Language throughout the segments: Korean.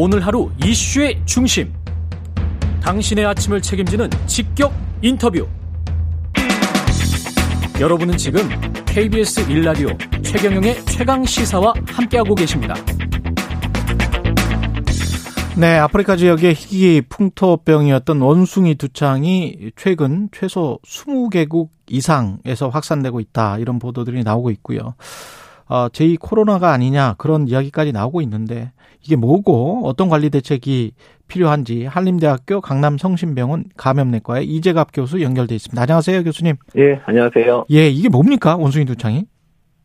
오늘 하루 이슈의 중심. 당신의 아침을 책임지는 직격 인터뷰. 여러분은 지금 KBS 일라디오 최경영의 최강 시사와 함께하고 계십니다. 네, 아프리카 지역의 희귀 풍토병이었던 원숭이 두창이 최근 최소 20개국 이상에서 확산되고 있다. 이런 보도들이 나오고 있고요. 어, 제2 코로나가 아니냐 그런 이야기까지 나오고 있는데 이게 뭐고 어떤 관리 대책이 필요한지 한림대학교 강남성심병원 감염내과의 이재갑 교수 연결돼 있습니다. 안녕하세요, 교수님. 예, 안녕하세요. 예, 이게 뭡니까 원숭이 두창이?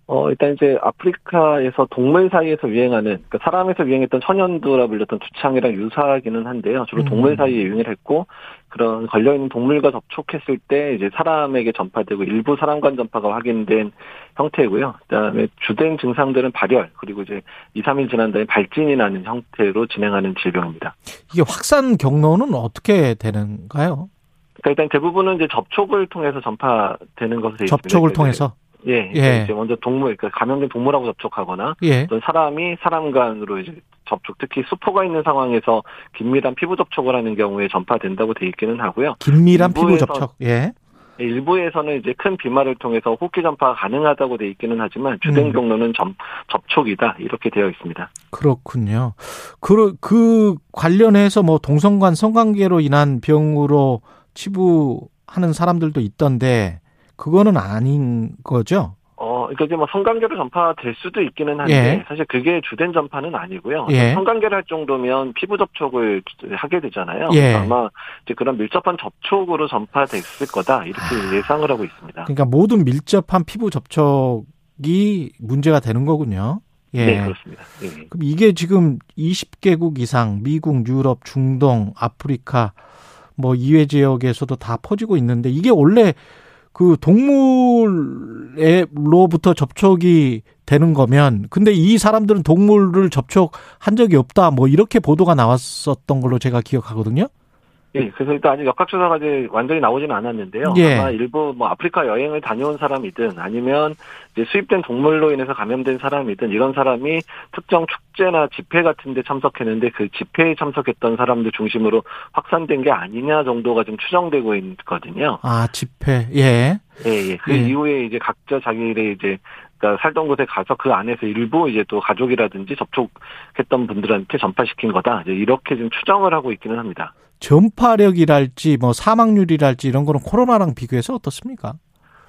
어, 일단 이제 아프리카에서 동물 사이에서 유행하는, 그러니까 사람에서 유행했던 천연두라 불렸던 두창이랑 유사하기는 한데요. 주로 동물 음. 사이에 유행을 했고, 그런 걸려있는 동물과 접촉했을 때 이제 사람에게 전파되고 일부 사람 간 전파가 확인된 형태고요. 그 다음에 주된 증상들은 발열, 그리고 이제 2, 3일 지난 다음에 발진이 나는 형태로 진행하는 질병입니다. 이게 확산 경로는 어떻게 되는가요? 그러니까 일단 대부분은 이제 접촉을 통해서 전파되는 것으로 되어 있습니다. 접촉을 그래서 통해서. 예, 예. 이제 먼저 동물, 그러니까 감염된 동물하고 접촉하거나 예. 어떤 사람이 사람 간으로 이제 접촉, 특히 수포가 있는 상황에서 긴밀한 피부 접촉을 하는 경우에 전파된다고 돼 있기는 하고요. 긴밀한 피부 접촉. 예. 일부에서는 이제 큰 비말을 통해서 호흡기 전파가 가능하다고 돼 있기는 하지만 주된 음. 경로는 점, 접촉이다 이렇게 되어 있습니다. 그렇군요. 그, 그 관련해서 뭐 동성간 성관계로 인한 병으로 치부하는 사람들도 있던데 그거는 아닌 거죠? 어, 그러니까 이제 뭐 성관계로 전파될 수도 있기는 한데 예. 사실 그게 주된 전파는 아니고요. 예. 성관계를 할 정도면 피부 접촉을 하게 되잖아요. 예. 아마 이제 그런 밀접한 접촉으로 전파됐을 거다 이렇게 아. 예상을 하고 있습니다. 그러니까 모든 밀접한 피부 접촉이 문제가 되는 거군요. 예. 네, 그렇습니다. 예. 그럼 이게 지금 20개국 이상 미국, 유럽, 중동, 아프리카 뭐 이외 지역에서도 다 퍼지고 있는데 이게 원래 그 동물로부터 접촉이 되는 거면 근데 이 사람들은 동물을 접촉한 적이 없다 뭐 이렇게 보도가 나왔었던 걸로 제가 기억하거든요. 예, 그래서 일단 아직 역학조사가 이제 완전히 나오지는 않았는데요. 예. 아마 일부 뭐 아프리카 여행을 다녀온 사람이든 아니면 이제 수입된 동물로 인해서 감염된 사람이든 이런 사람이 특정 축제나 집회 같은 데 참석했는데 그 집회에 참석했던 사람들 중심으로 확산된 게 아니냐 정도가 좀 추정되고 있거든요. 아 집회 예. 예, 예. 그 예. 이후에 이제 각자 자기의 이제 그러니까 살던 곳에 가서 그 안에서 일부 이제 또 가족이라든지 접촉했던 분들한테 전파시킨 거다. 이렇게 좀 추정을 하고 있기는 합니다. 전파력이랄지 뭐 사망률이랄지 이런 거는 코로나랑 비교해서 어떻습니까?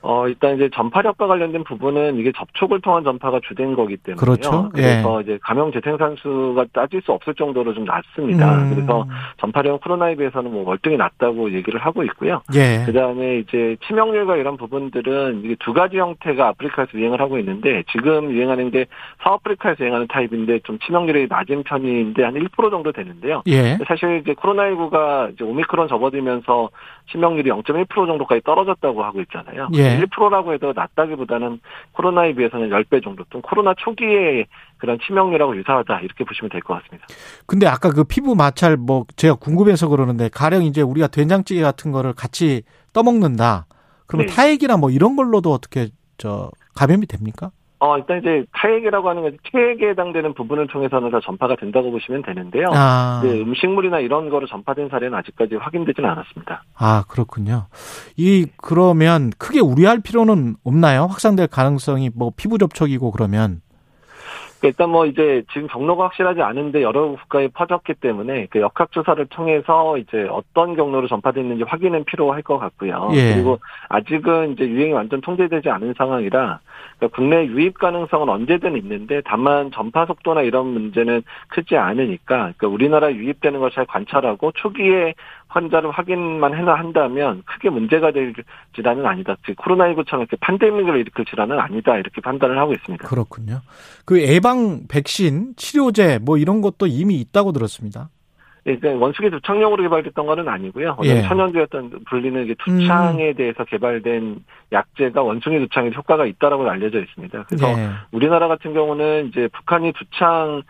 어, 일단 이제 전파력과 관련된 부분은 이게 접촉을 통한 전파가 주된 거기 때문에요. 그렇죠. 그래서 이제 감염 재생산수가 따질 수 없을 정도로 좀 낮습니다. 음. 그래서 전파력 코로나에 비해서는 뭐 월등히 낮다고 얘기를 하고 있고요. 예. 그 다음에 이제 치명률과 이런 부분들은 이게 두 가지 형태가 아프리카에서 유행을 하고 있는데 지금 유행하는 게 서아프리카에서 유행하는 타입인데 좀 치명률이 낮은 편인데 한 1% 정도 되는데요. 예. 사실 이제 코로나19가 이제 오미크론 접어들면서 치명률이 0.1% 정도까지 떨어졌다고 하고 있잖아요. 예. 1%라고 해도 낮다기보다는 코로나에 비해서는 10배 정도 또 코로나 초기에 그런 치명률하고 유사하다 이렇게 보시면 될 것 같습니다. 근데 아까 그 피부 마찰 뭐 제가 궁금해서 그러는데 가령 이제 우리가 된장찌개 같은 거를 같이 떠먹는다. 그러면 네. 타액이나 뭐 이런 걸로도 어떻게 저 감염이 됩니까? 어, 일단 이제 타액이라고 하는 건 체액에 해당되는 부분을 통해서는 다 전파가 된다고 보시면 되는데요. 아, 네, 음식물이나 이런 거로 전파된 사례는 아직까지 확인되지는 않았습니다. 아 그렇군요. 이 그러면 크게 우려할 필요는 없나요? 확산될 가능성이 뭐 피부 접촉이고 그러면 일단 뭐 이제 지금 경로가 확실하지 않은데 여러 국가에 퍼졌기 때문에 그 역학조사를 통해서 이제 어떤 경로로 전파됐는지 확인은 필요할 것 같고요. 예. 그리고 아직은 이제 유행이 완전 통제되지 않은 상황이라 그러니까 국내 유입 가능성은 언제든 있는데 다만 전파 속도나 이런 문제는 크지 않으니까 그러니까 우리나라 유입되는 걸 잘 관찰하고 초기에 환자를 확인만 해나 한다면 크게 문제가 될 질환은 아니다. 즉 코로나19처럼 이렇게 팬데믹을 일으킬 질환은 아니다. 이렇게 판단을 하고 있습니다. 그렇군요. 그 예방 백신 치료제 뭐 이런 것도 이미 있다고 들었습니다. 그러니까 원숭이 두창용으로 개발됐던 거는 아니고요. 예. 천연두였던 불리는 이제 두창에 음. 대해서 개발된 약제가 원숭이 두창에 효과가 있다라고 알려져 있습니다. 그래서 예. 우리나라 같은 경우는 이제 북한이 두창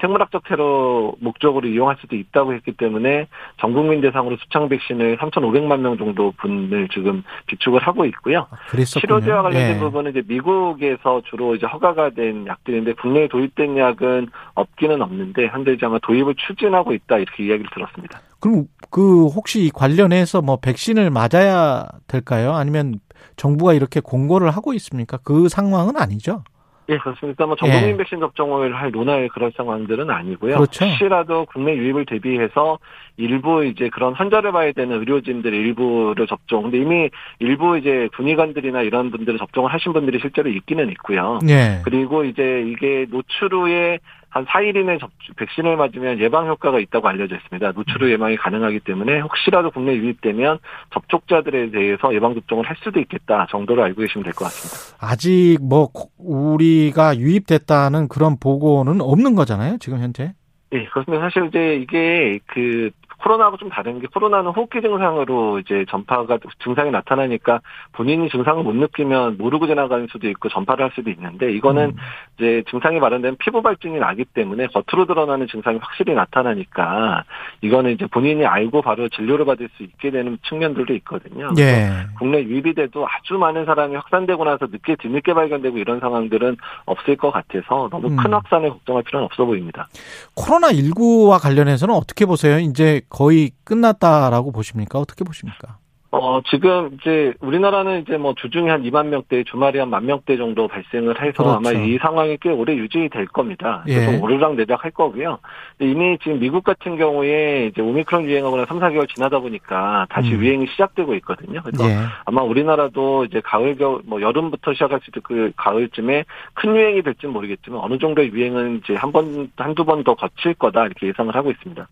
생물학적 테러 목적으로 이용할 수도 있다고 했기 때문에 전 국민 대상으로 수창 백신을 3,500만 명 정도 분을 지금 비축을 하고 있고요. 아, 치료제와 관련된 예. 부분은 이제 미국에서 주로 이제 허가가 된 약들인데 국내에 도입된 약은 없기는 없는데 현재 이제 아마 도입을 추진하고 있다 이렇게 이야기를 들었습니다. 그럼 그 혹시 관련해서 뭐 백신을 맞아야 될까요? 아니면 정부가 이렇게 공고를 하고 있습니까? 그 상황은 아니죠? 예, 그렇습니다. 뭐 전국민 예. 백신 접종을 할 논할 그런 상황들은 아니고요. 그렇죠. 혹시라도 국내 유입을 대비해서 일부 이제 그런 환자를 봐야 되는 의료진들 일부를 접종. 근데 이미 일부 이제 군의관들이나 이런 분들을 접종을 하신 분들이 실제로 있기는 있고요. 예. 그리고 이제 이게 노출 후에 한 4일 이내 접종, 백신을 맞으면 예방 효과가 있다고 알려져 있습니다. 노출 후 예방이 가능하기 때문에 혹시라도 국내 유입되면 접촉자들에 대해서 예방 접종을 할 수도 있겠다 정도로 알고 계시면 될 것 같습니다. 아직 뭐 우리가 유입됐다는 그런 보고는 없는 거잖아요, 지금 현재? 예, 그렇습니다. 사실 이제 이게 그 코로나하고 좀 다른 게 코로나는 호흡기 증상으로 이제 전파가 증상이 나타나니까 본인이 증상을 못 느끼면 모르고 지나가는 수도 있고 전파를 할 수도 있는데 이거는 음. 이제 증상이 발현되면 피부 발진이 나기 때문에 겉으로 드러나는 증상이 확실히 나타나니까 이거는 이제 본인이 알고 바로 진료를 받을 수 있게 되는 측면들도 있거든요. 예. 국내 유입이 돼도 아주 많은 사람이 확산되고 나서 늦게 뒤늦게 발견되고 이런 상황들은 없을 것 같아서 너무 음. 큰 확산에 걱정할 필요는 없어 보입니다. 코로나 19와 관련해서는 어떻게 보세요? 이제 거의 끝났다라고 보십니까? 어떻게 보십니까? 어, 지금 이제 우리나라는 이제 뭐 주중에 한 2만 명대, 주말에 한만 명대 정도 발생을 해서 그렇죠. 아마 이 상황이 꽤 오래 유지될 겁니다. 예. 좀 오르락 내리락 할 거고요. 이미 지금 미국 같은 경우에 이제 오미크론 유행하거나 3, 4개월 지나다 보니까 다시 음. 유행이 시작되고 있거든요. 그래서 예. 아마 우리나라도 이제 가을, 겨울, 뭐 여름부터 시작할 수도 그 가을쯤에 큰 유행이 될지는 모르겠지만 어느 정도의 유행은 이제 한 번, 한두 번 더 거칠 거다 이렇게 예상을 하고 있습니다.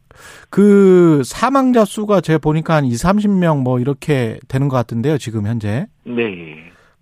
그 사망자 수가 제가 보니까 한 2, 30명 뭐 이렇게 이렇게 되는 것 같은데요, 지금 현재. 네.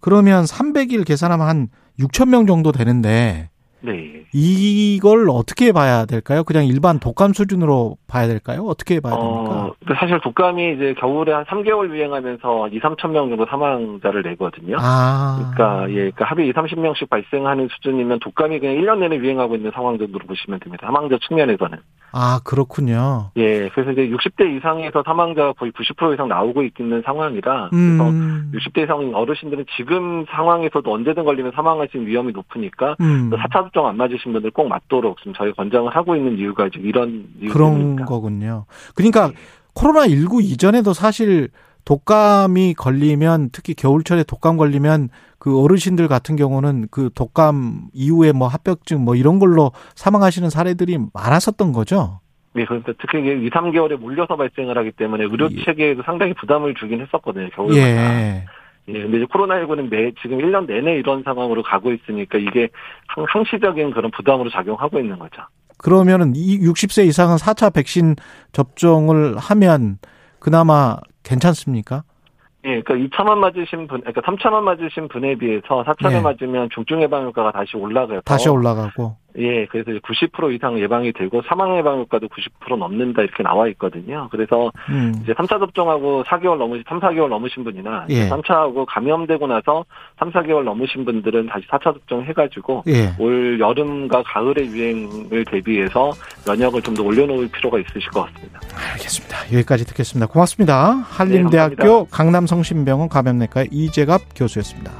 그러면 300일 계산하면 한 6천 명 정도 되는데 네. 이걸 어떻게 봐야 될까요? 그냥 일반 독감 수준으로 봐야 될까요? 어떻게 봐야 됩니까? 어, 사실 독감이 이제 겨울에 한 3개월 유행하면서 2, 3천 명 정도 사망자를 내거든요. 아. 그러니까 예, 그러니까 하루에 2, 30명씩 발생하는 수준이면 독감이 그냥 1년 내내 유행하고 있는 상황 정도로 보시면 됩니다. 사망자 측면에서는. 아, 그렇군요. 예, 그래서 이제 60대 이상에서 사망자가 거의 90% 이상 나오고 있는 상황이라 그래서 음. 60대 이상 어르신들은 지금 상황에서도 언제든 걸리면 사망하실 위험이 높으니까 음. 4차 접종 안 맞으신 분들 꼭 맞도록 지금 저희 권장을 하고 있는 이유가 지금 이런 그런 이유입니다. 거군요. 그러니까 네. 코로나 19 이전에도 사실 독감이 걸리면 특히 겨울철에 독감 걸리면 그 어르신들 같은 경우는 그 독감 이후에 뭐 합병증 뭐 이런 걸로 사망하시는 사례들이 많았었던 거죠. 네, 그러니까 특히 2, 3개월에 몰려서 발생을 하기 때문에 의료 예. 체계에도 상당히 부담을 주긴 했었거든요. 겨울마다. 예. 예, 근데 이제 코로나19는 매, 지금 1년 내내 이런 상황으로 가고 있으니까 이게 항, 항시적인 그런 부담으로 작용하고 있는 거죠. 그러면은 이 60세 이상은 4차 백신 접종을 하면 그나마 괜찮습니까? 예, 그러니까 2차만 맞으신 분, 그러니까 3차만 맞으신 분에 비해서 4차를 예. 맞으면 중증 예방 효과가 다시 올라가요. 다시 올라가고. 예, 그래서 90% 이상 예방이 되고 사망 예방 효과도 90% 넘는다 이렇게 나와 있거든요. 그래서 음. 이제 3차 접종하고 4개월 넘으신 3, 4개월 넘으신 분이나 예. 3차하고 감염되고 나서 3, 4개월 넘으신 분들은 다시 4차 접종 해 가지고 예. 올 여름과 가을의 유행을 대비해서 면역을 좀 더 올려 놓을 필요가 있으실 것 같습니다. 알겠습니다. 여기까지 듣겠습니다. 고맙습니다. 한림대학교 네, 강남성심병원 감염내과 이재갑 교수였습니다.